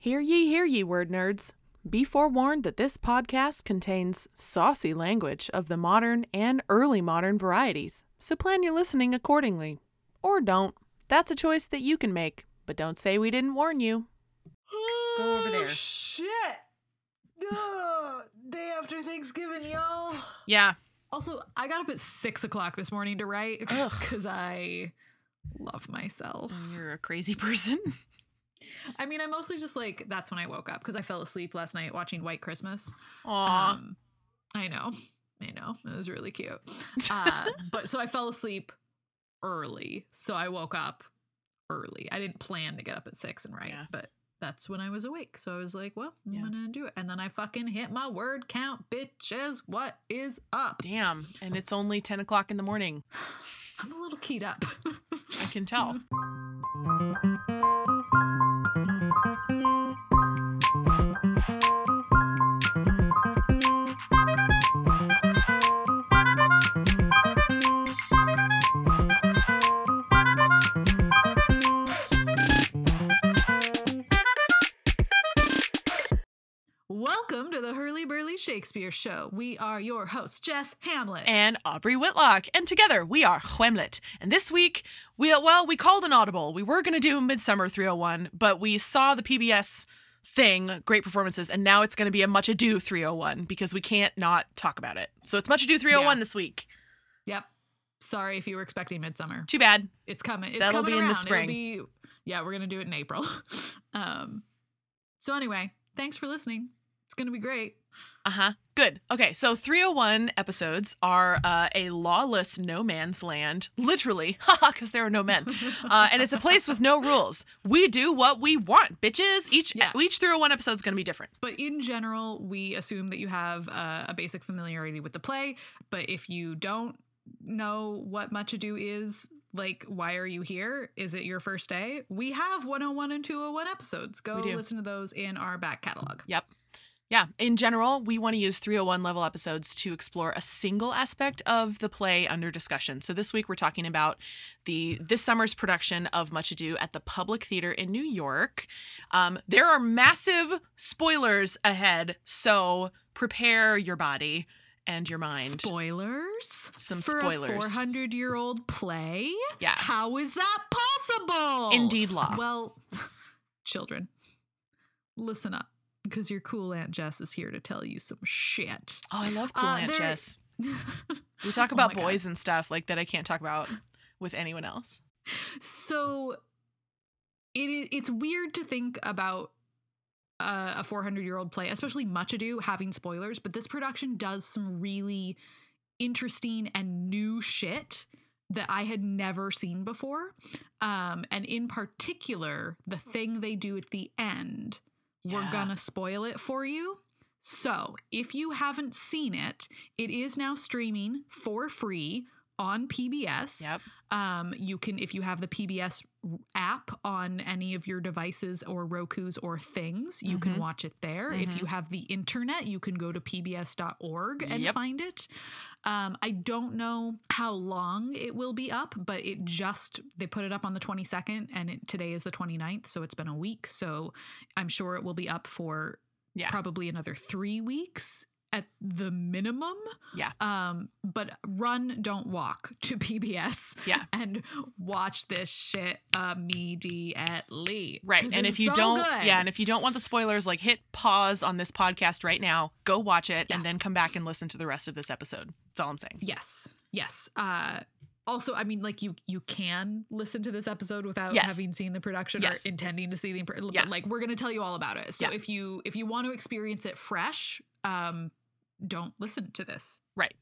Hear ye, hear ye, word nerds. Be forewarned that this podcast contains saucy language of the modern and early modern varieties, so plan your listening accordingly. Or don't. That's a choice that you can make, but don't say we didn't warn you. Go over there. Oh, shit. Ugh, day after Thanksgiving, y'all. Yeah. Also, I got up at six o'clock this morning to write because I love myself. You're a crazy person. I mean, I mostly just like that's when I woke up because I fell asleep last night watching White Christmas. Aw. Um, I know, I know, it was really cute. Uh, but so I fell asleep early, so I woke up early. I didn't plan to get up at six and write, Yeah. but that's when I was awake. So I was like, well, I'm Yeah. gonna do it, and then I fucking hit my word count, bitches. What is up? Damn. And it's only 10 o'clock in the morning. I'm a little keyed up. I can tell. to the Hurly Burly Shakespeare Show. We are your hosts, Jess Hamlet. and Aubrey Whitlock. And together we are Hwemlet. And this week, we well, we called an audible. We were going to do Midsummer 301, but we saw the PBS thing, great performances, and now it's going to be a Much Ado 301 because we can't not talk about it. So it's Much Ado 301 Yeah. this week. Yep. Sorry if you were expecting Midsummer. Too bad. It's coming. It's That'll coming be in the spring. Be, yeah, we're gonna do it in April. um. So anyway, thanks for listening. Gonna be great. Uh huh. Good. Okay, so 301 episodes are uh, a lawless no man's land, literally, because there are no men. Uh, and it's a place with no rules. We do what we want, bitches. Each Yeah. each 301 episode is going to be different. But in general, we assume that you have uh, a basic familiarity with the play. But if you don't know what Much Ado is, like, why are you here? Is it your first day? We have 101 and 201 episodes. Go listen to those in our back catalog. Yep. Yeah. In general, we want to use 301 level episodes to explore a single aspect of the play under discussion. So this week we're talking about the this summer's production of Much Ado at the Public Theater in New York. Um, there are massive spoilers ahead, so prepare your body and your mind. Spoilers? Some for spoilers. a 400 year old play? Yeah. How is that possible? Indeed law. Well, children, listen up because your cool Aunt Jess is here to tell you some shit. Oh, I love cool Uh, Aunt there- Jess. We talk Oh about God. boys and stuff like that I can't talk about with anyone else. so it it's weird to think about uh, a 400 year old play, especially Much Ado, having spoilers, but this production does some really interesting and new shit that I had never seen before. Um, and in particular, the thing they do at the end, we're gonna spoil it for you. So, if you haven't seen it, it is now streaming for free on PBS. Yep. Um, you can, if you have the PBS app on any of your devices or Roku's or things, you Mhm. can watch it there. If Mhm. you have the internet, you can go to pbs.org and Yep. find it. Um, I don't know how long it will be up, but it just, they put it up on the 22nd and it, today is the 29th. So it's been a week. So I'm sure it will be up for Yeah. probably another three weeks at the minimum. Yeah. Um, but run, don't walk to PBS. Yeah. And watch this shit immediately. Right. And if you so don't good. yeah, and if you don't want the spoilers, like hit pause on this podcast right now, go watch it Yeah. and then come back and listen to the rest of this episode. That's all I'm saying. Yes. Yes. Uh also, I mean, like you, you can listen to this episode without Yes. having seen the production Yes. or intending to see the. Yeah. like, we're going to tell you all about it. So Yeah. if you if you want to experience it fresh, um, don't listen to this. Right.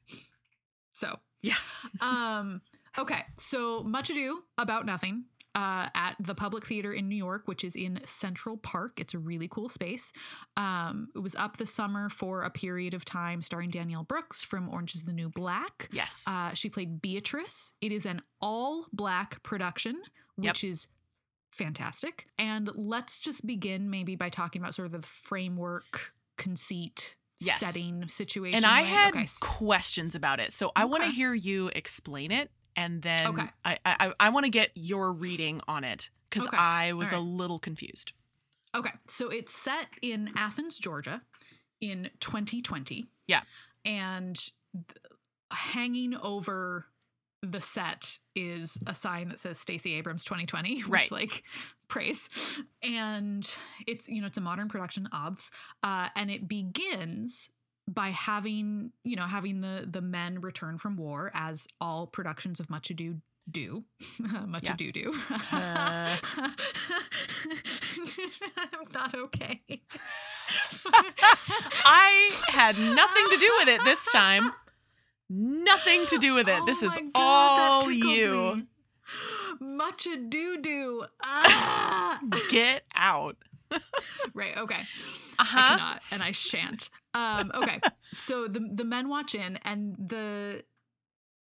So Yeah. um okay so much ado about nothing uh, at the public theater in new york which is in central park it's a really cool space um, it was up this summer for a period of time starring danielle brooks from orange is the new black Yes. uh, she played beatrice it is an all black production Yep. which is fantastic and let's just begin maybe by talking about sort of the framework conceit Yes. setting situation and I right? had okay. questions about it. So I want to hear you explain it and then Okay. I I, I want to get your reading on it because Okay. I was a little confused. Okay, so it's set in Athens, Georgia, in 2020. Yeah. and th- hanging over the set is a sign that says Stacey Abrams 2020, which Right. like praise. And it's you know it's a modern production, obs, uh, and it begins by having you know having the the men return from war as all productions of Much Ado do. Much Ado do. Uh. I'm not okay. I had nothing to do with it this time. Nothing to do with it. this Oh is God, all you. me. Much ado do. Ah! Get out. right. Okay. Uh I cannot, and I shan't. Um, okay. so the the men watch in, and the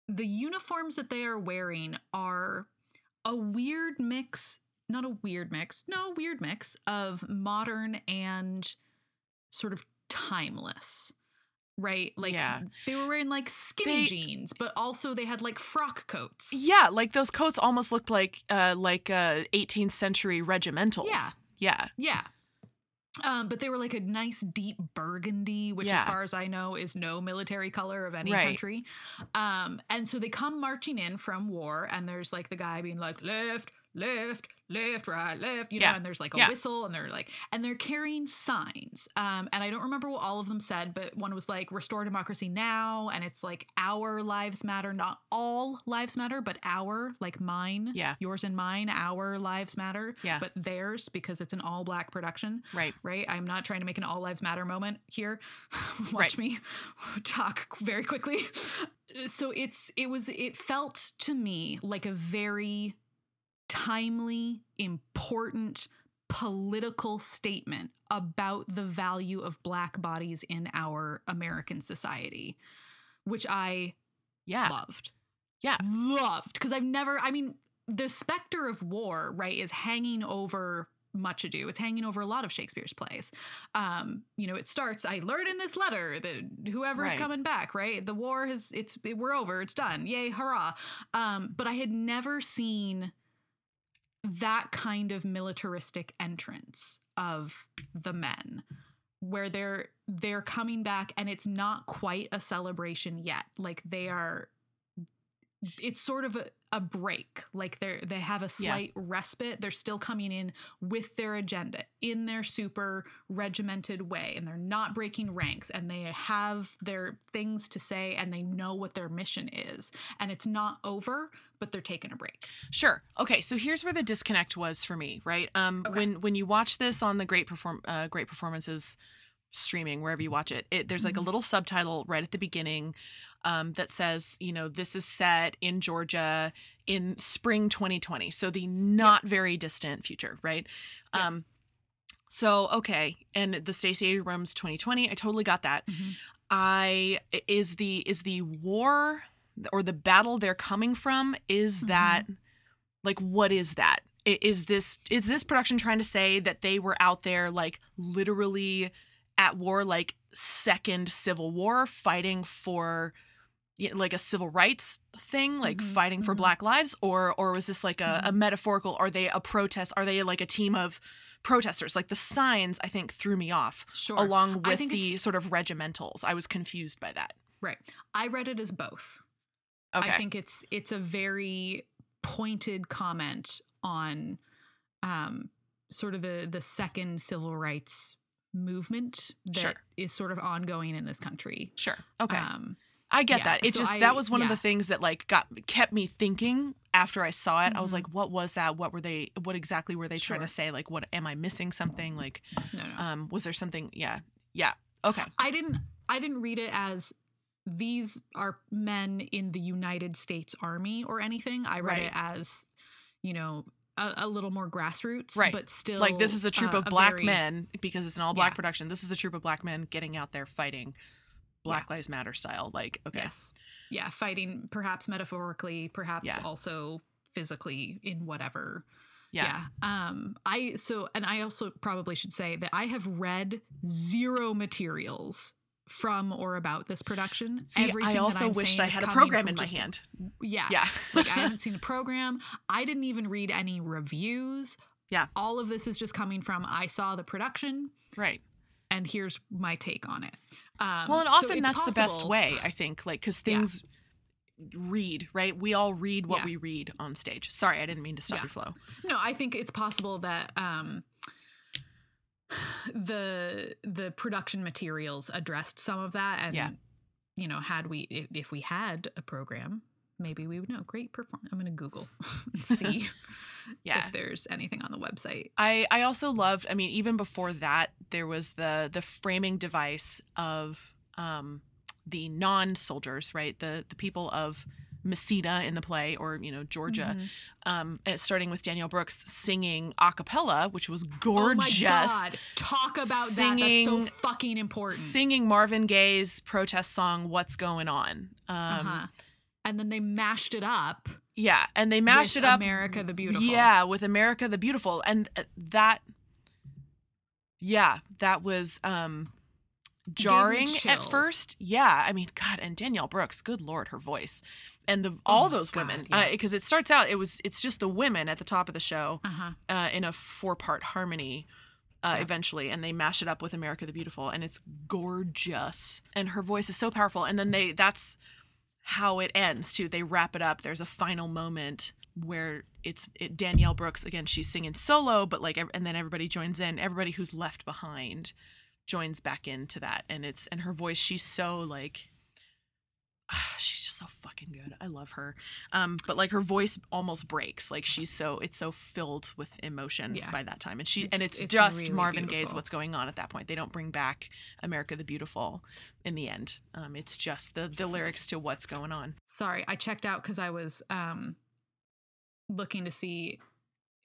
the uniforms that they are wearing are a weird mix. Not a weird mix. No, weird mix of modern and sort of timeless. Right? Like Yeah. they were wearing like skinny They- jeans, but also they had like frock coats. Yeah, like those coats almost looked like uh like uh 18th century regimentals. Yeah. Yeah. Yeah. Um, but they were like a nice deep burgundy, which, Yeah. as far as I know, is no military color of any Right. country. Um, and so they come marching in from war, and there's like the guy being like, left, left, left, right, left, you know, Yeah. and there's like a Yeah. whistle, and they're like, and they're carrying signs. Um, and I don't remember what all of them said, but one was like, restore democracy now, and it's like, our lives matter, not all lives matter, but our, like mine, Yeah. yours and mine, our lives matter, Yeah. but theirs because it's an all black production Right. right? I'm not trying to make an all lives matter moment here. Watch Right. me talk very quickly. So it's it was it felt to me like a very timely, important political statement about the value of black bodies in our American society, which I Yeah. loved. Yeah. Loved. Because I've never, I mean, the specter of war, right, is hanging over much ado. It's hanging over a lot of Shakespeare's plays. Um, you know, it starts, I learned in this letter that whoever's Right. coming back, right? The war has it's it, we're over, it's done. Yay, hurrah. Um, but I had never seen that kind of militaristic entrance of the men where they're they're coming back and it's not quite a celebration yet. Like they are it's sort of a, a break like they're they have a Yeah. slight respite they're still coming in with their agenda in their super regimented way and they're not breaking ranks and they have their things to say and they know what their mission is and it's not over but they're taking a break Sure. Okay, so here's where the disconnect was for me, right? Um Okay. when when you watch this on the great perform uh, great performances streaming wherever you watch it, it there's like a Mhm. little subtitle right at the beginning um, that says, you know, this is set in Georgia in spring 2020. So the not very distant future, right? Yep. Um so okay, and the Stacey Abrams 2020, I totally got that. I is the is the war or the battle they're coming from is Mhm. that like what is that? Is this is this production trying to say that they were out there like literally at war like second civil war fighting for like a civil rights thing like Mhm, fighting for mhm. black lives or or was this like a, a Mhm. metaphorical are they a protest are they like a team of protesters like the signs i think threw me off sure along with the it's- sort of regimentals. I was confused by that. right i read it as both Okay. I think it's it's a very pointed comment on um sort of the the second civil rights movement that is Sure. sort of ongoing in this country. sure. Okay. Um I get yeah, that. It so just I- that was one of the things that like got kept me thinking after I saw it. I was Mhm. like, what was that? What were they what exactly were they trying to say? Like what am I missing something? Like no, no. um was there something yeah. Yeah. Okay. I didn't I didn't read it as these are men in the United States Army or anything. I read Right. it as, you know, a, a little more grassroots, Right. but still like this is a troop uh, of black very- men because it's an all black Yeah. production. This is a troop of black men getting out there fighting Black Lives Matter style. Like okay. Yes. Yeah, fighting perhaps metaphorically, perhaps Yeah. also physically in whatever. Yeah. Yeah. Um I so and I also probably should say that I have read zero materials from or about this production. See, Everything I also wished I had a program in my just- hand. Yeah. Yeah. like I haven't seen a program. I didn't even read any reviews. Yeah. All of this is just coming from I saw the production Right. and here's my take on it. Um, Well, and often it's that's the best way, I think, like because Yeah. things read, right? We all read what Yeah. we read on stage. Sorry, I didn't mean to stop Yeah. your flow. No, I think it's possible that um, the the production materials addressed some of that, and Yeah. you know, had we if we had a program, maybe we would know. Great performance. I'm going to Google and see Yeah. if there's anything on the website. I, I also loved I mean even before that there was the the framing device of um, the non-soldiers right the the people of Messina in the play or you know Georgia Mhm. um, uh, starting with Danielle Brooks singing a cappella which was gorgeous Oh my god! Talk about that. That's so fucking important. singing Marvin Gaye's protest song "What's Going On." Um, uh-huh. And then they mashed it up. Yeah, and they mashed it up. America the Beautiful. Yeah, with America the Beautiful, and uh, that, yeah, that was um jarring at first. Yeah, I mean, God, and Danielle Brooks, good lord, her voice, and the all my those God, women, yeah. because it starts out, it was it's just the women at the top of the show Uh huh. uh, in a four part harmony. Uh, Yeah. Eventually, and they mash it up with America the Beautiful, and it's gorgeous. And her voice is so powerful. And then they that's how it ends too. They wrap it up. There's a final moment where it's it, Danielle Brooks again. She's singing solo, but like, and then everybody joins in. Everybody who's left behind joins back into that, and it's and her voice. She's so like, she's so fucking good. I love her. Um, but like her voice almost breaks. Like she's so it's so filled with emotion Yeah. by that time, and she and It's- it's, it's just really Marvin Gaye's what's going on at that point. They don't bring back America the Beautiful in the end. Um, it's just the the lyrics to what's going on. Sorry, I checked out because I was um looking to see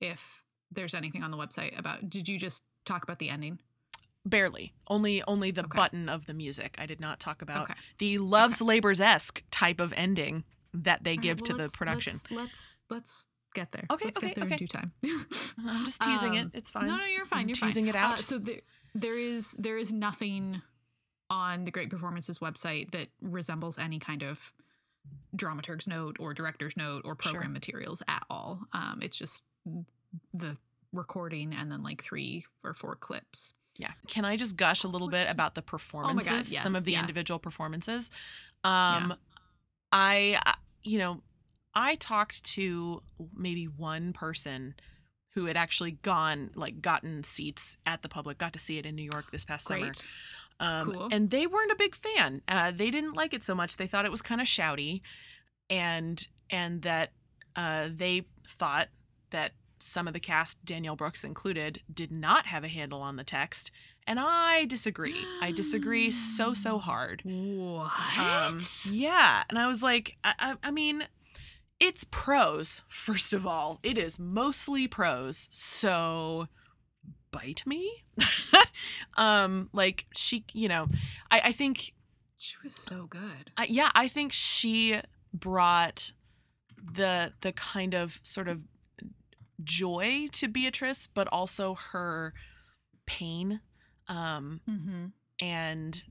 if there's anything on the website about. Did you just talk about the ending? Barely, only only the Okay. button of the music. I did not talk about Okay. the loves labors esque type of ending that they All right, give well, to the production. Let's let's, let's get there. Okay, let's okay, get there okay. in due time. I'm just teasing Um, it. It's fine. No, no, you're fine. I'm You're teasing fine. it out. Uh, so there, there is there is nothing on the Great Performances website that resembles any kind of dramaturg's note or director's note or program Sure. materials at all. Um, it's just the recording and then like three or four clips. Yeah. Can I just gush a little bit about the performances? Some yes, of the yeah. individual performances. Um I I- you know, I talked to maybe one person who had actually gone like gotten seats at the public, got to see it in New York this past summer. Great. Um, Cool. And they weren't a big fan. Uh, they didn't like it so much. They thought it was kind of shouty, and and that uh, they thought that some of the cast, Danielle Brooks included, did not have a handle on the text. And I disagree. I disagree so so hard. What? Um, yeah, and I was like, I, I, I mean, it's prose. First of all, it is mostly prose. So bite me. um, like she, you know, I, I think, she was so good. I, yeah, I think she brought the the kind of sort of joy to Beatrice, but also her pain. Um, Mm-hmm. and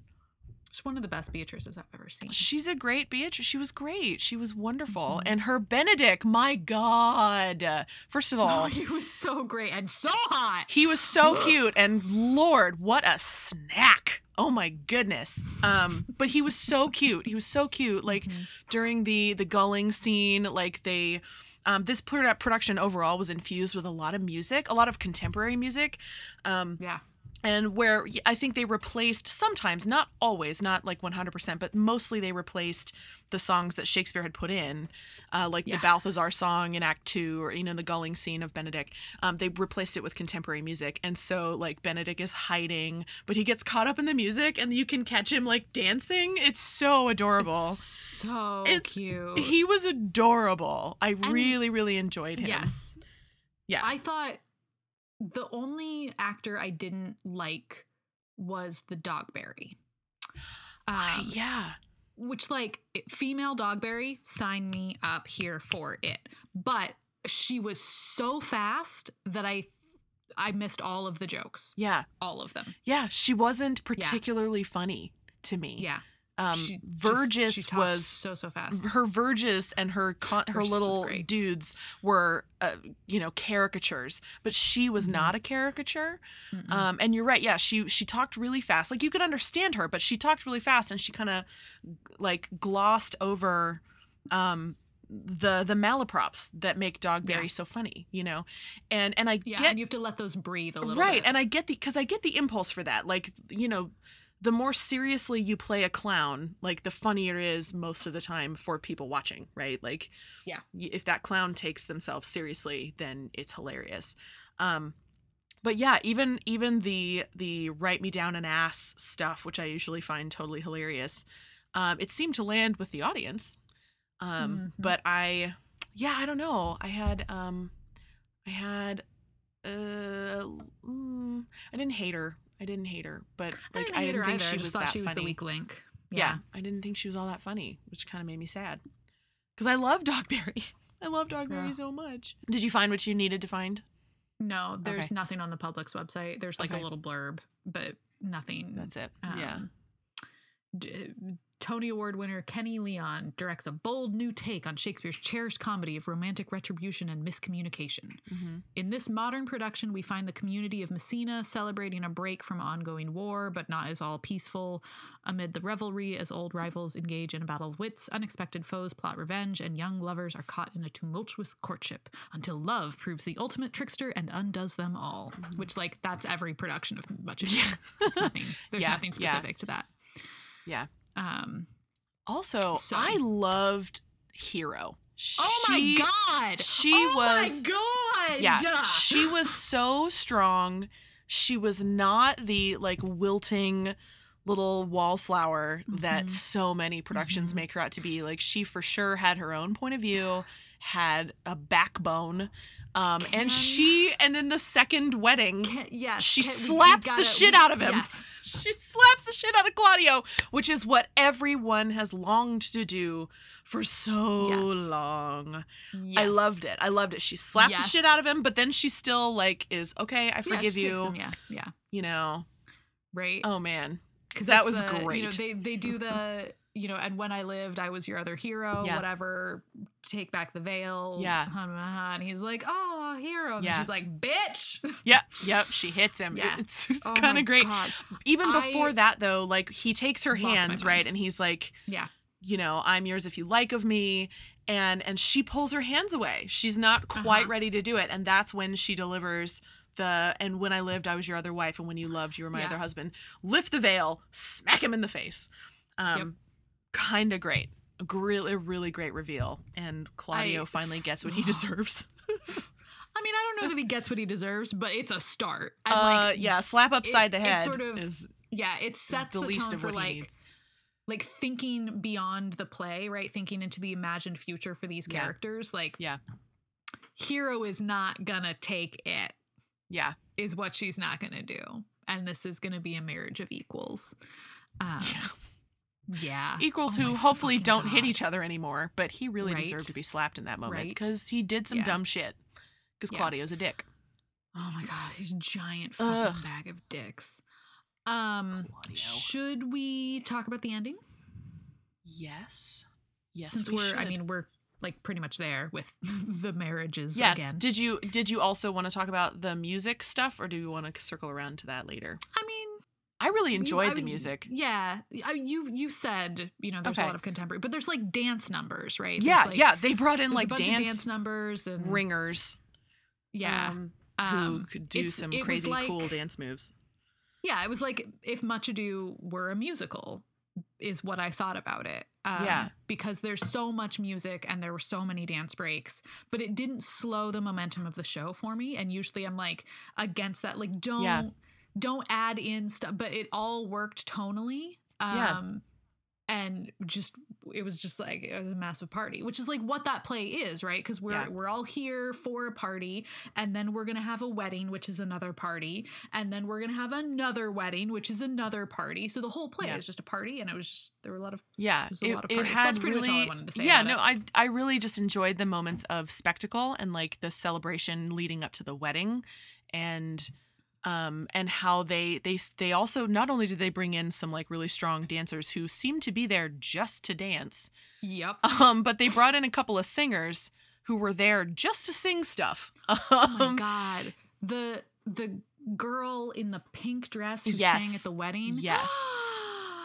She's one of the best Beatrices I've ever seen. She's a great Beatrice. She was great. She was wonderful. Mhm. And her Benedick, my God. First of all, Oh, he was so great and so hot. he was so cute. And Lord, what a snack. Oh my goodness. Um, but he was so cute. He was so cute. Like Mhm. during the the gulling scene, like they um, this production overall was infused with a lot of music, a lot of contemporary music. Um, Yeah. And where I think they replaced sometimes, not always, not like 100%, but mostly they replaced the songs that Shakespeare had put in, uh, like Yeah. the Balthazar song in Act Two, or you know the gulling scene of Benedick. Um, they replaced it with contemporary music, and so like Benedick is hiding, but he gets caught up in the music, and you can catch him like dancing. It's so adorable. It's so It's- cute. he was adorable. I really, really enjoyed him. Yes. Yeah. I thought the only actor I didn't like was the Dogberry. I- Um, yeah. which like female Dogberry, sign me up here for it. But she was so fast that I I missed all of the jokes, Yeah. all of them. Yeah. She wasn't particularly funny to me. Yeah. Um, She just- she talks was so so fast. her Verges and her con- her Verges little dudes were uh, you know caricatures, but she was Mhm. not a caricature. Mm-mm. Um, and you're right. Yeah, she she talked really fast. Like you could understand her, but she talked really fast, and she kind of like glossed over um, the the malaprops that make Dogberry Yeah. so funny. You know, and and I yeah, get and you have to let those breathe a little right, bit. and I get the because I get the impulse for that. Like you know. The more seriously you play a clown, like the funnier it is most of the time for people watching, right? Like, Yeah. if that clown takes themselves seriously, then it's hilarious. Um, but yeah, even even the the write me down an ass stuff, which I usually find totally hilarious, um, it seemed to land with the audience. Um, Mhm. But I, yeah, I don't know. I had um, I had uh, mm, I didn't hate her. I didn't hate her, but I like didn't I hate didn't her think either. she I just was thought that she was funny. the weak link. Yeah. I didn't think she was all that funny, which kind of made me sad. Because I love Dogberry. I love Dogberry Yeah. so much. Did you find what you needed to find? No, there's Okay. nothing on the Public's website. There's like Okay. a little blurb, but nothing. That's it. yeah. um, D- Tony Award winner Kenny Leon directs a bold new take on Shakespeare's cherished comedy of romantic retribution and miscommunication. hmm In this modern production, we find the community of Messina celebrating a break from ongoing war, but not as all peaceful. Amid the revelry, as old rivals engage in a battle of wits, unexpected foes plot revenge, and young lovers are caught in a tumultuous courtship until love proves the ultimate trickster and undoes them all. Which, like, that's every production of Much Ado. Yeah. There's nothing. There's Yeah, nothing yeah. specific to that. Yeah. Um. Also, So- I loved Hero. Oh She- my god! she oh was- my god! Yeah. She was so strong. She was not the like wilting little wallflower that Mhm. so many productions Mhm. make her out to be. Like she for sure had her own point of view, had a backbone. Um, Can- and she and then the second wedding, Can- yes, she can- slaps the shit we- out of him. Yes. she slaps the shit out of Claudio, which is what everyone has longed to do for so Yes. long. I loved it. I loved it. She slaps the shit out of him, but then she still like is okay. I forgive takes you. him, yeah, yeah, You know. right. Oh man. because that was great You know, they they do the you know, and when I lived, I was your other hero. Yeah. Whatever, take back the veil. Yeah. and he's like, oh, hero. And Yeah. she's like, bitch. Yep. Yep. She hits him. Yeah. It's, it's Oh kind of great. God. Even I before that, though, like he takes her hands, right, and he's like, Yeah. you know, I'm yours if you like of me. And and she pulls her hands away. She's not quite Uh-huh. ready to do it, and that's when she delivers the and when I lived, I was your other wife, and when you loved, you were my Yeah. other husband. Lift the veil, smack him in the face. Um, Yep. Kind of great, a really really great reveal, and Claudio I- finally gets what he deserves. I mean, I don't know that he gets what he deserves, but it's a start. Uh, like, yeah, slap upside the it head sort of is yeah, it sets the the, least tone of for what he like needs. like thinking beyond the play, right? Thinking into the imagined future for these Yeah. characters. Like, Yeah. hero is not gonna take it. Yeah, Is what she's not gonna do, and this is gonna be a marriage of equals. Um, Yeah. Yeah. equals Oh who hopefully don't hit each other anymore. But he really Right. deserved to be slapped in that moment Right. because he did some Yeah. dumb shit. Because Yeah. Claudio's a dick. Oh my god, his giant fucking Ugh. bag of dicks. Um, Claudio. should we talk about the ending? Yes. Yes, Since we we're, I mean, we're like pretty much there with the marriages yes. again. Did you did you also want to talk about the music stuff, or do you want to circle around to that later? I mean, I really you- enjoyed I the music. Yeah, I, you you said you know there's Okay. a lot of contemporary, but there's like dance numbers, right? Yeah, like, yeah. They brought in like a bunch dance, of dance numbers and ringers. yeah, um, um, who could do some crazy like- cool dance moves. yeah. It was like if Much Ado were a musical, is what I thought about it. Um, Yeah. because there's so much music and there were so many dance breaks, but it didn't slow the momentum of the show for me. And usually I'm like against that. Like don't Yeah. Don't add in stuff, but it all worked tonally. Um, Yeah. and just it was just like it was a massive party which is like what that play is right because we're Yeah. we're all here for a party and then we're gonna have a wedding which is another party and then we're gonna have another wedding which is another party so the whole play Yeah. is just a party and it was just there were a lot of Yeah, was a it, lot of it had That's pretty much all I wanted to say yeah, no, it. I I really just enjoyed the moments of spectacle and like the celebration leading up to the wedding, and um, and how they they they also not only did they bring in some like really strong dancers who seemed to be there just to dance, Yep. um, but they brought in a couple of singers who were there just to sing stuff. Oh my Um, god. The the girl in the pink dress who Yes. sang at the wedding. Yes.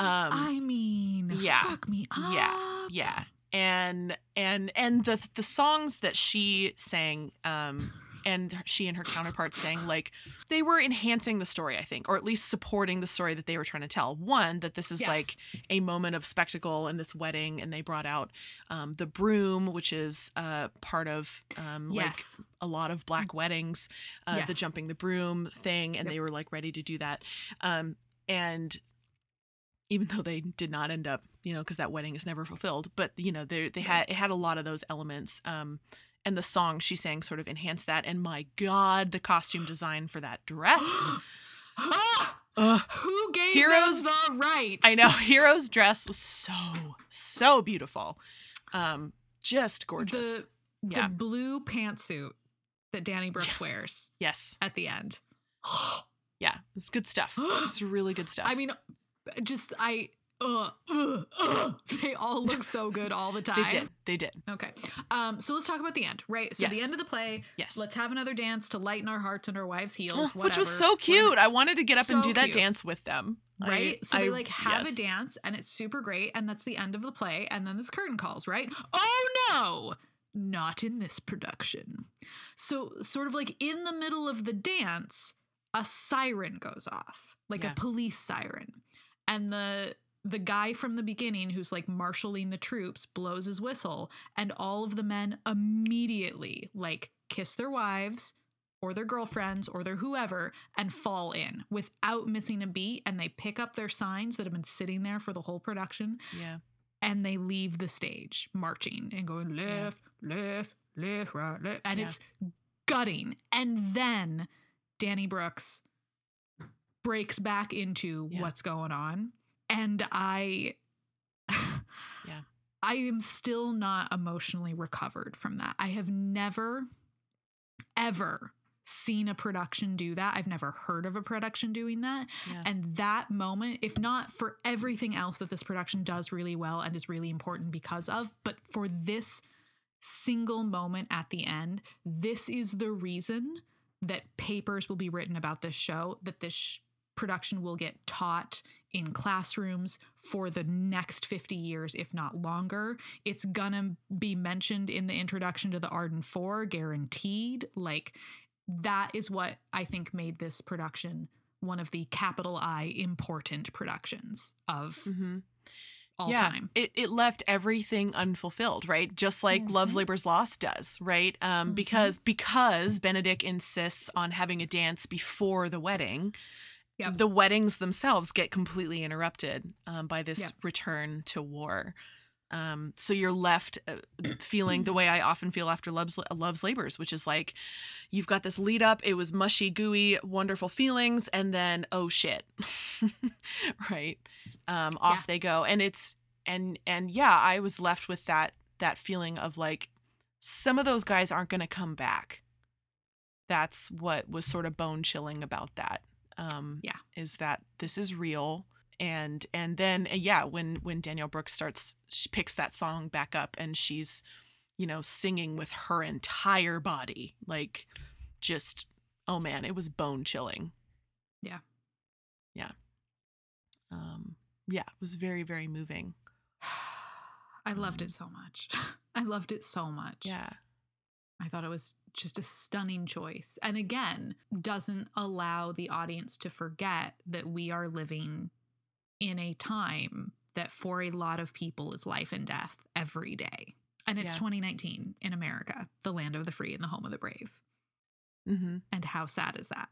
Um, I mean, yeah. fuck me up. Yeah, yeah, and and and the the songs that she sang, um, and she and her counterparts saying like they were enhancing the story, I think, or at least supporting the story that they were trying to tell. One, that this is Yes. like a moment of spectacle in this wedding, and they brought out um, the broom, which is uh, part of um, like Yes. a lot of black weddings, uh, the jumping the broom thing, and Yep. they were like ready to do that. Um, and even though they did not end up, you know, because that wedding is never fulfilled, but you know, they they had it had a lot of those elements. Um, and the song she sang sort of enhanced that. And my God, the costume design for that dress. Ugh. Who gave Heroes- the right? I know Hero's dress was so so beautiful, um, just gorgeous. The the blue pantsuit that Danny Brooks wears yes, at the end. yeah, it's good stuff. It's really good stuff. I mean, just I. Uh, uh, uh, they all look so good all the time. they did, they did. Okay. Um, so let's talk about the end, right? So the end of the play, Yes, let's have another dance to lighten our hearts and our wives' heels, which was so We're- cute. I wanted to get up and do that cute. dance with them. I- Right? so they I- like have yes. a dance and it's super great, and that's the end of the play, and then this curtain calls, right? Oh no! Not in this production. So, sort of like in the middle of the dance, a siren goes off, like Yeah. a police siren. And the the guy from the beginning who's like marshaling the troops blows his whistle and all of the men immediately like kiss their wives or their girlfriends or their whoever and fall in without missing a beat and they pick up their signs that have been sitting there for the whole production Yeah, and they leave the stage marching and going Yeah. left left left right left and Yeah. it's gutting and then danny brooks breaks back into Yeah. what's going on and i Yeah. i am still not emotionally recovered from that i have never ever seen a production do that i've never heard of a production doing that yeah. and that moment, if not for everything else that this production does really well and is really important because of, but for this single moment at the end, this is the reason that papers will be written about this show, that this sh- production will get taught in classrooms for the next 50 years, if not longer. It's gonna be mentioned in the introduction to the Arden 4, guaranteed. Like, that is what I think made this production one of the capital I important productions of Mhm. all yeah, time. It it left everything unfulfilled, right? Just like Love's Mhm. Labor's Lost does, right? Um, Mhm. because because Benedick insists on having a dance before the wedding. Yep. The weddings themselves get completely interrupted um, by this Yep. return to war. Um, so you're left uh, feeling the way I often feel after Love's Love's Labors, which is like you've got this lead up. It was mushy, gooey, wonderful feelings, and then oh shit, right? Um, off Yeah. they go, and it's and and yeah, I was left with that that feeling of like some of those guys aren't going to come back. That's what was sort of bone chilling about that. Um, Yeah. is that this is real and and then uh, yeah when when danielle brooks starts she picks that song back up and she's you know singing with her entire body like just oh man it was bone chilling Yeah. yeah um yeah it was very very moving I loved Um, it so much. I loved it so much. yeah I thought it was just a stunning choice. And again, doesn't allow the audience to forget that we are living in a time that for a lot of people is life and death every day. And it's Yeah. 2019 in America, the land of the free and the home of the brave. hmm And how sad is that?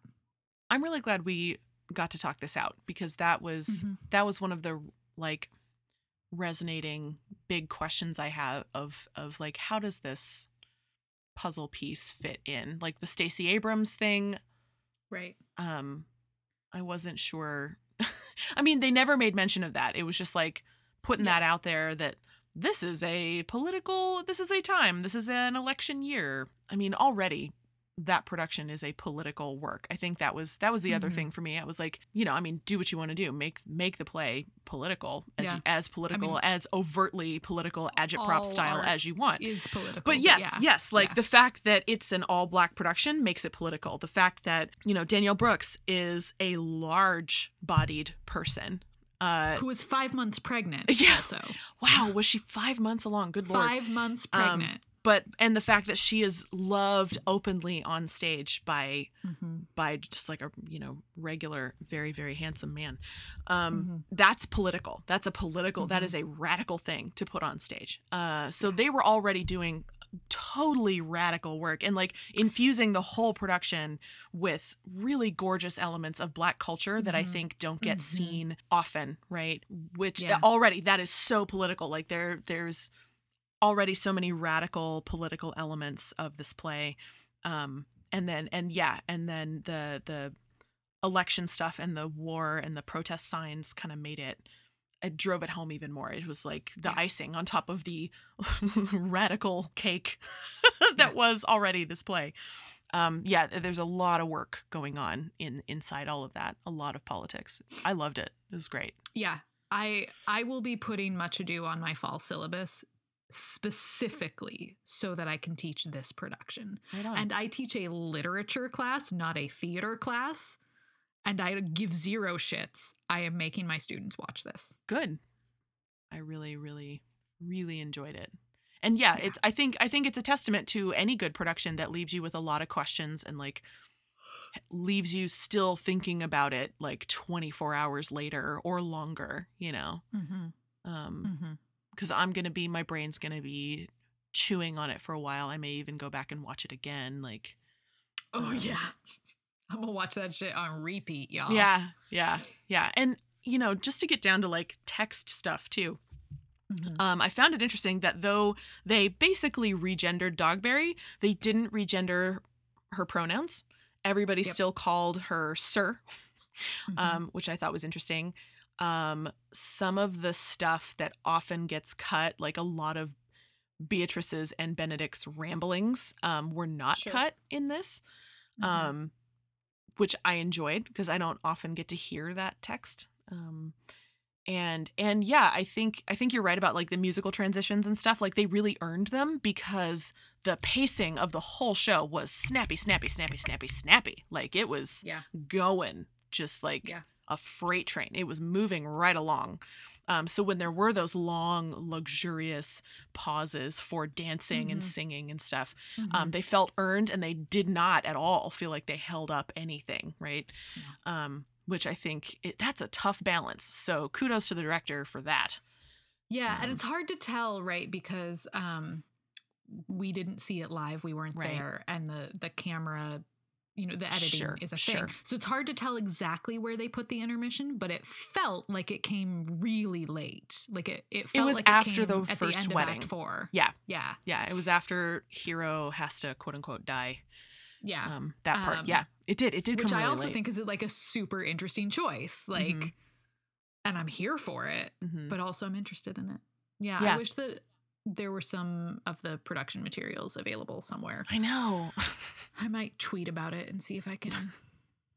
i'm really glad we got to talk this out because that was Mhm. that was one of the like resonating big questions I have of of like how does this puzzle piece fit in? Like the Stacey Abrams thing, Right. um I wasn't sure. I mean, they never made mention of that. It was just like putting Yeah. that out there that this is a political this is a time, this is an election year. I mean, already that production is a political work. I think that was that was the other Mhm. thing for me. I was like, you know, I mean, do what you want to do. Make make the play political as Yeah. as political as overtly political agitprop style as you want. Is political. But yes, yeah. yes, like yeah. the fact that it's an all black production makes it political. The fact that, you know, Danielle Brooks is a large bodied person. Uh Who was five months pregnant? Yeah. Also, wow, was she 5 months along? Good lord. five months Um, pregnant. But and the fact that she is loved openly on stage by mm-hmm. by just like a you know regular very very handsome man um Mhm. that's political that's a political that Mhm. is a radical thing to put on stage uh so they were already doing totally radical work and like infusing the whole production with really gorgeous elements of black culture that i Mhm. think don't get Mhm. seen often right which Yeah. already that is so political like there there's already so many radical political elements of this play um and then and yeah and then the the election stuff and the war and the protest signs kind of made it it drove it home even more it was like the Yeah. icing on top of the radical cake that Yeah. was already this play um yeah there's a lot of work going on in inside all of that a lot of politics i loved it it was great Yeah. I I will be putting much ado on my fall syllabus specifically so that I can teach this production. right And I teach a literature class, not a theater class. And I give zero shits. I am making my students watch this. good i really really really enjoyed it and yeah, Yeah. it's i think i think it's a testament to any good production that leaves you with a lot of questions and like leaves you still thinking about it like 24 hours later or longer you know Mm-hmm. um Mm-hmm. Because i'm gonna be my brain's gonna be chewing on it for a while i may even go back and watch it again like Oh, Um, yeah. I'm going to watch that shit on repeat, y'all. yeah yeah yeah and you know just to get down to like text stuff too Mhm. Um, I found it interesting that though they basically regendered Dogberry, they didn't regender her pronouns. Everybody Yep. still called her Sir, Mhm. um, which I thought was interesting. Um, some of the stuff that often gets cut, like a lot of Beatrice's and Benedick's ramblings, um, were not Sure. cut in this, Mhm. um, which I enjoyed because I don't often get to hear that text. Um, and and yeah, I think I think you're right about like the musical transitions and stuff. Like they really earned them because the pacing of the whole show was snappy, snappy, snappy, snappy, snappy. Like it was yeah. going just like Yeah. A freight train. It was moving right along. Um, so when there were those long, luxurious pauses for dancing and Mhm. singing and stuff, Mhm. um, they felt earned and they did not at all feel like they held up anything, right? Um, which I think it, that's a tough balance. So kudos to the director for that. Yeah, and Um, it's hard to tell, right? Because um we didn't see it live, we weren't Right. there, and the the camera, you know, the editing Sure, is a sure. thing. So it's hard to tell exactly where they put the intermission, but it felt like it came really late. Like it it felt was like after it the first the end wedding. of Act 4. Yeah. Yeah. Yeah, it was after Hero has to quote unquote die. Yeah. Um, that part. Um, yeah, it did. It did Which I also late. think is like a super interesting choice. Like Mhm. and I'm here for it. Mhm. but also I'm interested in it. Yeah, Yeah. I wish that there were some of the production materials available somewhere. I know. I might tweet about it and see if I can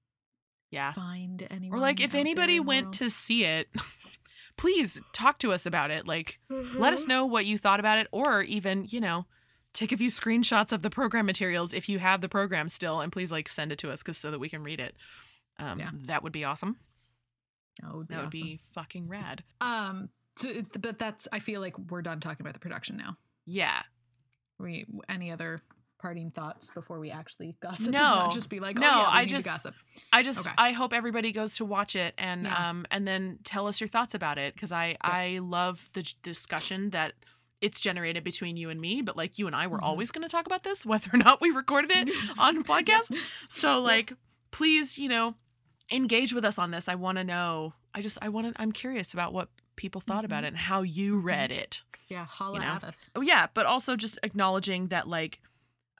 yeah. find anyone. Or like if anybody went world. to see it, please talk to us about it. Like let us know what you thought about it or even, you know, take a few screenshots of the program materials if you have the program still and please like send it to us cuz so that we can read it. Um, Yeah. that would be awesome. That would be That would awesome. be fucking rad. Um. So, but that's. I feel like we're done talking about the production now. Yeah. We any other parting thoughts before we actually gossip? No. just be like, oh, No, yeah, I need to just- gossip. I just Okay. I hope everybody goes to watch it and Yeah. um and then tell us your thoughts about it cuz I I love the discussion that it's generated between you and me but like you and I were Mhm. always going to talk about this whether or not we recorded it on a podcast. So like please, you know, engage with us on this. I want to know. I just I want to I'm curious about what people thought about Mhm. it and how you Mhm. read it. Yeah, holla know? at us. Oh yeah, but also just acknowledging that like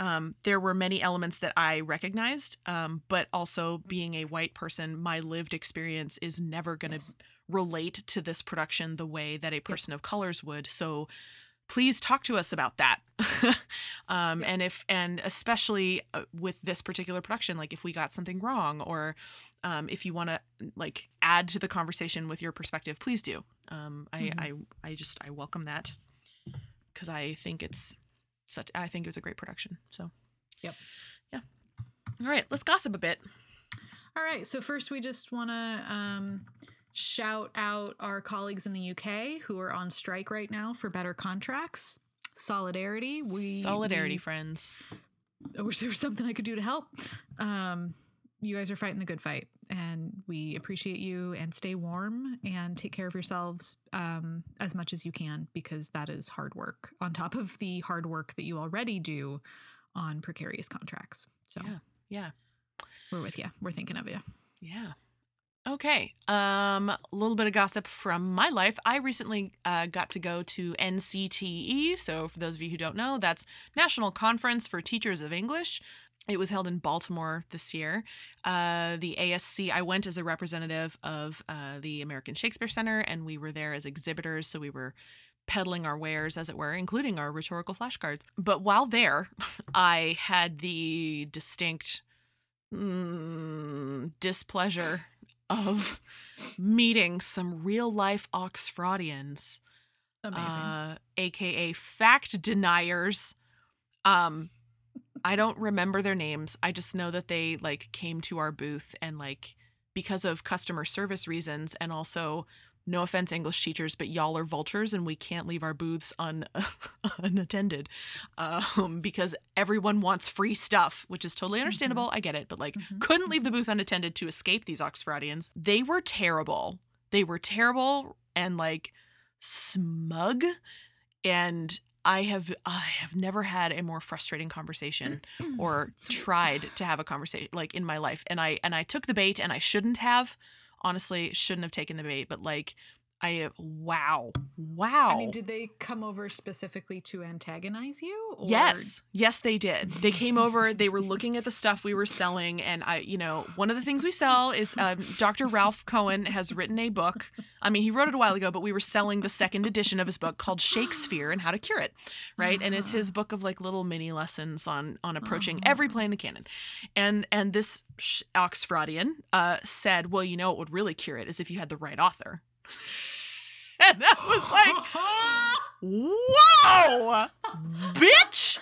um, there were many elements that I recognized, um, but also being a white person, my lived experience is never going to Yes. relate to this production the way that a person of colors would. So please talk to us about that. um, And if and especially uh, with this particular production, like if we got something wrong or um, if you want to like add to the conversation with your perspective, please do. Um, I, Mhm. I I just I welcome that because I think it's such. I think it was a great production. So. Yep. Yeah. All right, let's gossip a bit. All right. So first, we just want to um, shout out our colleagues in the UK who are on strike right now for better contracts. Solidarity. We Solidarity, we- friends. I wish there was something I could do to help. Um, you guys are fighting the good fight, and we appreciate you. And stay warm and take care of yourselves um, as much as you can because that is hard work on top of the hard work that you already do on precarious contracts. So Yeah. Yeah. we're with you. We're thinking of you. Yeah. Okay. Um, a little bit of gossip from my life. I recently uh, got to go to NCTE. So, for those of you who don't know, that's National Conference for Teachers of English. It was held in Baltimore this year. Uh, the ASC, I went as a representative of uh, the American Shakespeare Center, and we were there as exhibitors. So, we were peddling our wares, as it were, including our rhetorical flashcards. But while there, I had the distinct mm, displeasure of meeting some real life Oxfordians, Amazing. uh, aka fact deniers. Um, I don't remember their names. I just know that they like came to our booth and like because of customer service reasons and also no offense english teachers but y'all are vultures and we can't leave our booths un- unattended um, because everyone wants free stuff which is totally understandable. I get it but like Mhm. couldn't leave the booth unattended to escape these oxfordians. They were terrible. They were terrible and like smug. And i have i have never had a more frustrating conversation or tried to have a conversation like in my life. And i and i took the bait and i shouldn't have honestly shouldn't have taken the bait but like i have, wow wow I mean, did they come over specifically to antagonize you? Or Yes, yes, they did. They came over. They were looking at the stuff we were selling, and I, you know, one of the things we sell is um, Dr. Ralph Cohen has written a book. I mean, he wrote it a while ago, but we were selling the second edition of his book called Shakespeare and How to Cure It, right? And it's his book of like little mini lessons on on approaching every play in the canon. And and this sh- Oxfordian uh, said, well, you know, what would really cure it is if you had the right author. and that was like. Whoa, bitch!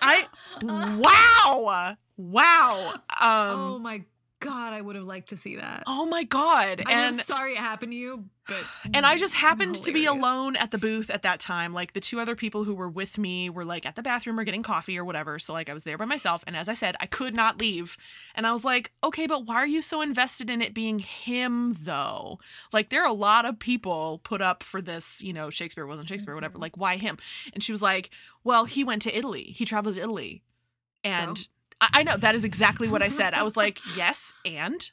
I wow, wow. Um, oh my god, I would have liked to see that. oh my god, I mean, I'm and sorry it happened to you, but and I just happened to be alone at the booth at that time. Like the two other people who were with me were like at the bathroom or getting coffee or whatever. So like I was there by myself, and as I said, I could not leave. And I was like, okay, but why are you so invested in it being him though? Like there are a lot of people put up for this. You know, Shakespeare wasn't Shakespeare, whatever. Mhm. Like why him? And she was like, well, he went to Italy. He traveled to Italy, and. So? I I know that is exactly what I said. I was like, yes, and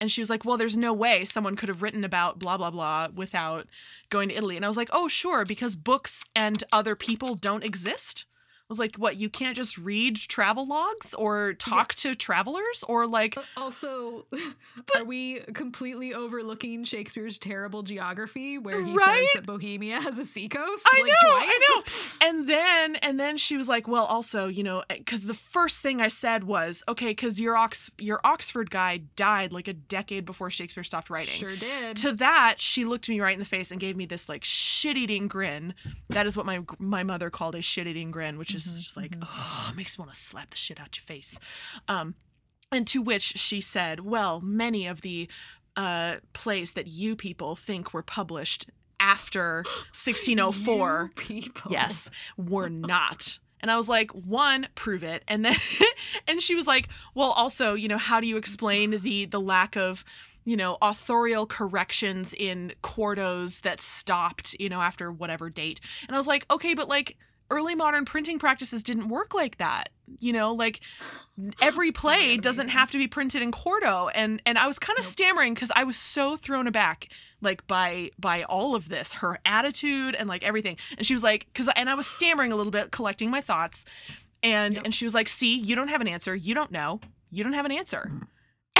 and she was like, well, there's no way someone could have written about blah blah blah without going to Italy. And I was like, oh, sure, because books and other people don't exist. Was like, what? You can't just read travel logs or talk to travelers or like Uh, Also, are we completely overlooking Shakespeare's terrible geography where he Right? says that Bohemia has a seacoast? I like, know, twice? I know. And then and then she was like, "Well, also, you know, because the first thing I said was, okay, because your Ox your Oxford guy died like a decade before Shakespeare stopped writing." Sure did. To that, she looked me right in the face and gave me this like shit-eating grin. That is what my my mother called a shit-eating grin, which is Mhm, just like, mhm. oh, makes me want to slap the shit out your face. Um, and to which she said, "Well, many of the uh, plays that you people think were published after 1604." You people. yes were not and i was like one prove it and then and she was like well also you know how do you explain the the lack of you know authorial corrections in quartos that stopped you know after whatever date and i was like okay but like early modern printing practices didn't work like that you know? Like every play doesn't have to be printed in quarto and and i was kind of Nope. stammering because i was so thrown aback like by by all of this her attitude and like everything. And she was like because and i was stammering a little bit collecting my thoughts and Yep. and she was like see you don't have an answer. You don't know. You don't have an answer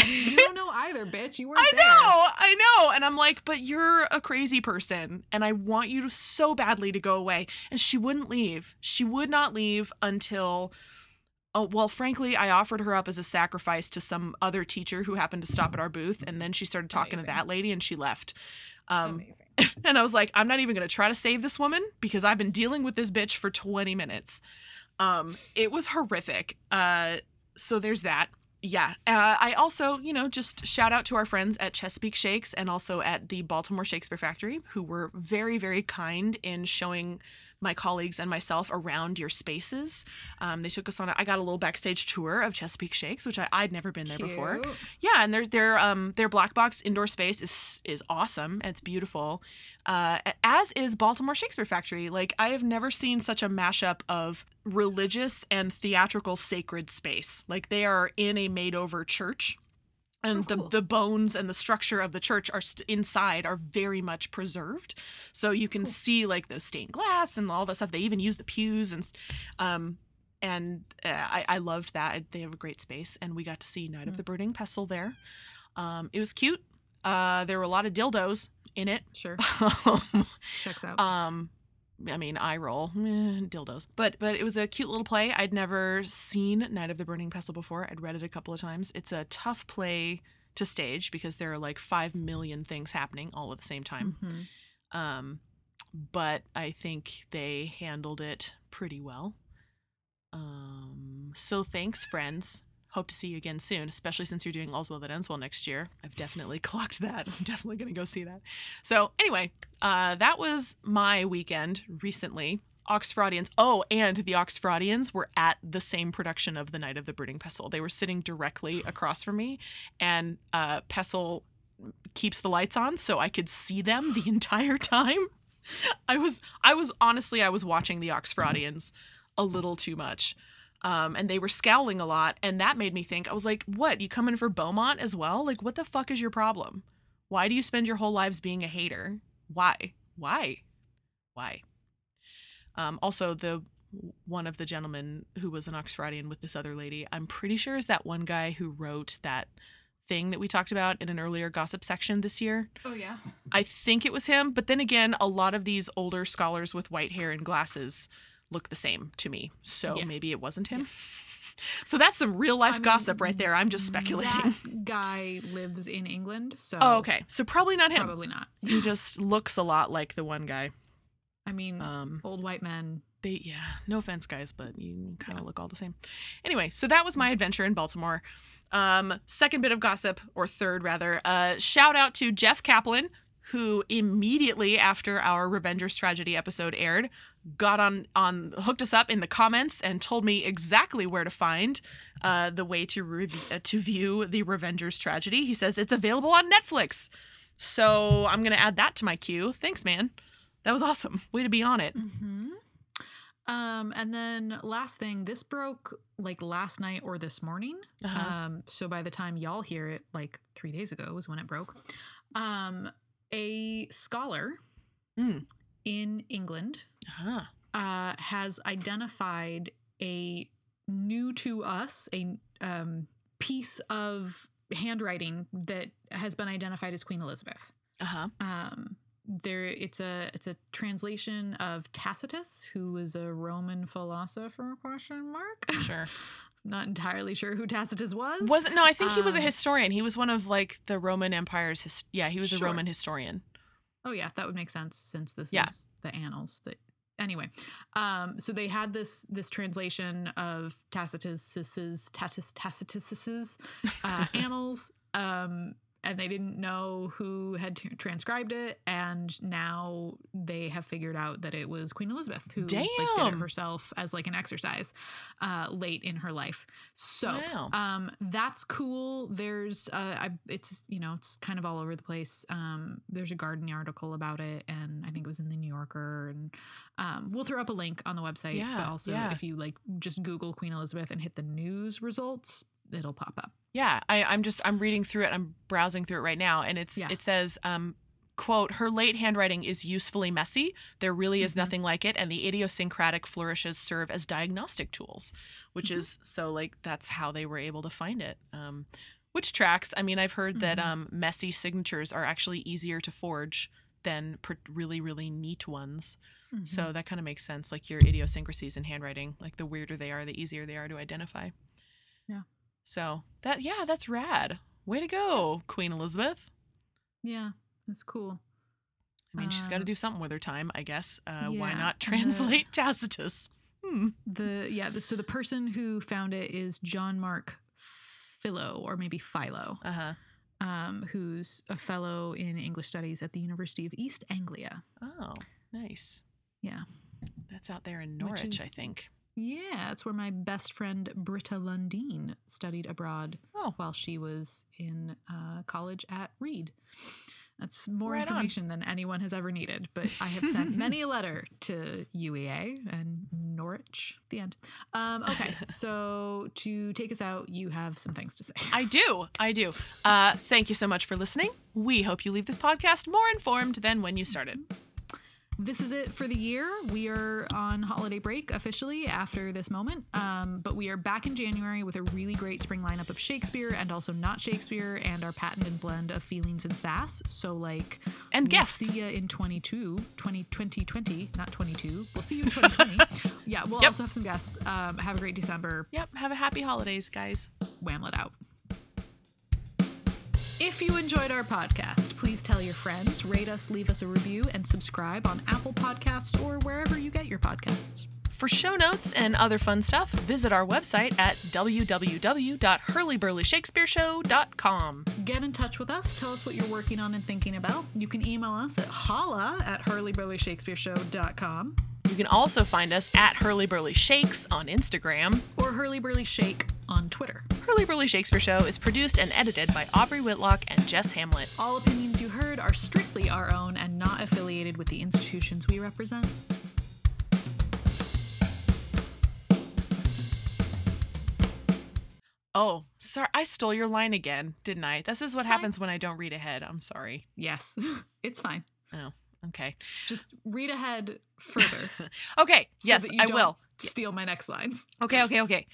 you don't know either, bitch. You weren't I there. know, I know. And I'm like, but you're a crazy person, and I want you so badly to go away. And she wouldn't leave. She would not leave until. Oh, well, frankly, I offered her up as a sacrifice to some other teacher who happened to stop at our booth, and then she started talking Amazing. to that lady, and she left. Um, Amazing. and I was like, I'm not even going to try to save this woman because I've been dealing with this bitch for 20 minutes. Um, it was horrific. Uh, so there's that. Yeah. Uh, I also, you know, just shout out to our friends at Chesapeake Shakes and also at the Baltimore Shakespeare Factory who were very, very kind in showing my colleagues and myself around your spaces. Um, they took us on. A, I got a little backstage tour of Chesapeake Shakes, which I, I'd never been there before. Yeah, and their their um their black box indoor space is is awesome. It's beautiful. Uh, as is Baltimore Shakespeare Factory. Like I have never seen such a mashup of religious and theatrical sacred space. Like they are in a made over church. And Oh, cool. the, the bones and the structure of the church are st- inside are very much preserved, so you can Cool. see like the stained glass and all that stuff. They even use the pews and, um, and uh, I, I loved that. They have a great space, and we got to see Knight of Mm. the Burning Pestle there. Um, it was cute. Uh, there were a lot of dildos in it. Sure. Checks out. um, I mean, eye roll, eh, dildos. But but it was a cute little play. I'd never seen Knight of the Burning Pestle before. I'd read it a couple of times. It's a tough play to stage because there are like five million things happening all at the same time. Mhm. Um, but I think they handled it pretty well. Um, so thanks, friends. Hope to see you again soon, especially since you're doing All's Well That Ends Well next year. I've definitely clocked that. I'm definitely going to go see that. So, anyway, uh, that was my weekend recently. Oxfordians. Oh, and the Oxfordians were at the same production of The Knight of the Burning Pestle. They were sitting directly across from me, and uh, Pestle keeps the lights on so I could see them the entire time. I was I was honestly I was watching the Oxfordians a little too much. Um, and they were scowling a lot, and that made me think. I was like, "What? You coming for Beaumont as well? Like, what the fuck is your problem? Why do you spend your whole lives being a hater? Why? Why? Why?" Um, also, the one of the gentlemen who was an Oxfordian with this other lady, I'm pretty sure is that one guy who wrote that thing that we talked about in an earlier gossip section this year. oh yeah. I think it was him, but then again, a lot of these older scholars with white hair and glasses look the same to me. So Yes. maybe it wasn't him. So that's some real life I mean, gossip right there. I'm just speculating. That guy lives in England, so Oh, okay. So probably not him. probably not. He just looks a lot like the one guy. I mean, Um, old white men. they yeah, no offense, guys, but you kind of look all the same. Anyway, so that was my adventure in Baltimore. Um, second bit of gossip, or third rather. Uh, shout out to Jeff Kaplan, who immediately after our Revengers tragedy episode aired, got on on hooked us up in the comments and told me exactly where to find uh, the way to rev- uh, to view the Revengers tragedy. He says it's available on Netflix. So I'm gonna add that to my queue. Thanks, man. That was awesome. Way to be on it. Mm-hmm. Um, and then last thing, this broke like last night or this morning. Uh-huh. Um, so by the time y'all hear it, like three days ago was when it broke. Um, a scholar Mm. in England Uh-huh. uh, has identified a new to us a um, piece of handwriting that has been identified as Queen Elizabeth. Uh-huh. Um, there, it's a it's a translation of Tacitus, who was a Roman philosopher? Question mark. Sure. Not entirely sure who Tacitus was. Wasn't no, I think he was a Um, historian. He was one of like the Roman Empire's his, yeah, he was a Roman historian. Oh yeah, that would make sense since this Yeah. is the annals that anyway. Um so they had this this translation of Tacitus's Tacitus Tacitus's uh annals um and they didn't know who had t- transcribed it and now they have figured out that it was Queen Elizabeth who like, did it herself as like an exercise uh late in her life. So Wow. um that's cool there's uh I, it's you know it's kind of all over the place um there's a Guardian article about it and i think it was in the new yorker and um we'll throw up a link on the website yeah, but also yeah. if you like just google queen elizabeth and hit the news results it'll pop up Yeah, I, I'm just I'm reading through it. I'm browsing through it right now, and it's Yeah. it says, um, "quote Her late handwriting is usefully messy. There really is Mhm. nothing like it, and the idiosyncratic flourishes serve as diagnostic tools, which Mhm. is so like that's how they were able to find it. Um, Which tracks. I mean, I've heard that Mhm. um, messy signatures are actually easier to forge than pr- really, really neat ones. Mm-hmm. So that kind of makes sense. Like your idiosyncrasies in handwriting, like the weirder they are, the easier they are to identify. Yeah. So that, yeah, that's rad. Way to go, Queen Elizabeth. yeah, that's cool. I mean, she's got to Um, do something with her time, I guess. Uh, Why not translate Tacitus? Hmm. The yeah, the, so the person who found it is John Mark Philo, or maybe Philo, Uh huh. um, who's a fellow in English studies at the University of East Anglia. Oh, nice. Yeah. That's out there in Norwich, is- I think. Yeah, that's where my best friend Britta Lundeen studied abroad Oh, while she was in uh, college at Reed. That's more Right on. information than anyone has ever needed, but I have sent many a letter to UEA and Norwich. The end. Um, okay, so to take us out, you have some things to say. I do. I do. Uh, thank you so much for listening. We hope you leave this podcast more informed than when you started. This is it for the year. We are on holiday break officially after this moment, um, but we are back in January with a really great spring lineup of Shakespeare and also not Shakespeare and our patented blend of feelings and sass. So, like, And we'll guests. see you in 22, 20, 2020, not 22. We'll see you in 2020. yeah, we'll Yep. also have some guests. Um, have a great December. Yep. Have a happy holidays, guys. Whamlet out. If you enjoyed our podcast, please tell your friends, rate us, leave us a review, and subscribe on Apple Podcasts or wherever you get your podcasts. For show notes and other fun stuff, visit our website at www.hurlyburlyshakespeareshow.com. Get in touch with us. Tell us what you're working on and thinking about. You can email us at holla at hurlyburlyshakespeareshow.com You can also find us at Hurly Burly Shakes on Instagram. or Hurly Burly Shake on Twitter. Hurly Burly Shakespeare Show is produced and edited by Aubrey Whitlock and Jess Hamlet. All opinions you heard are strictly our own and not affiliated with the institutions we represent. Oh, sorry. I stole your line again, didn't I? This is what It's fine. happens when I don't read ahead. I'm sorry. Yes, it's fine. Oh, okay. Just read ahead further. Okay. so yes, I will. Steal my next lines. Okay, okay, okay.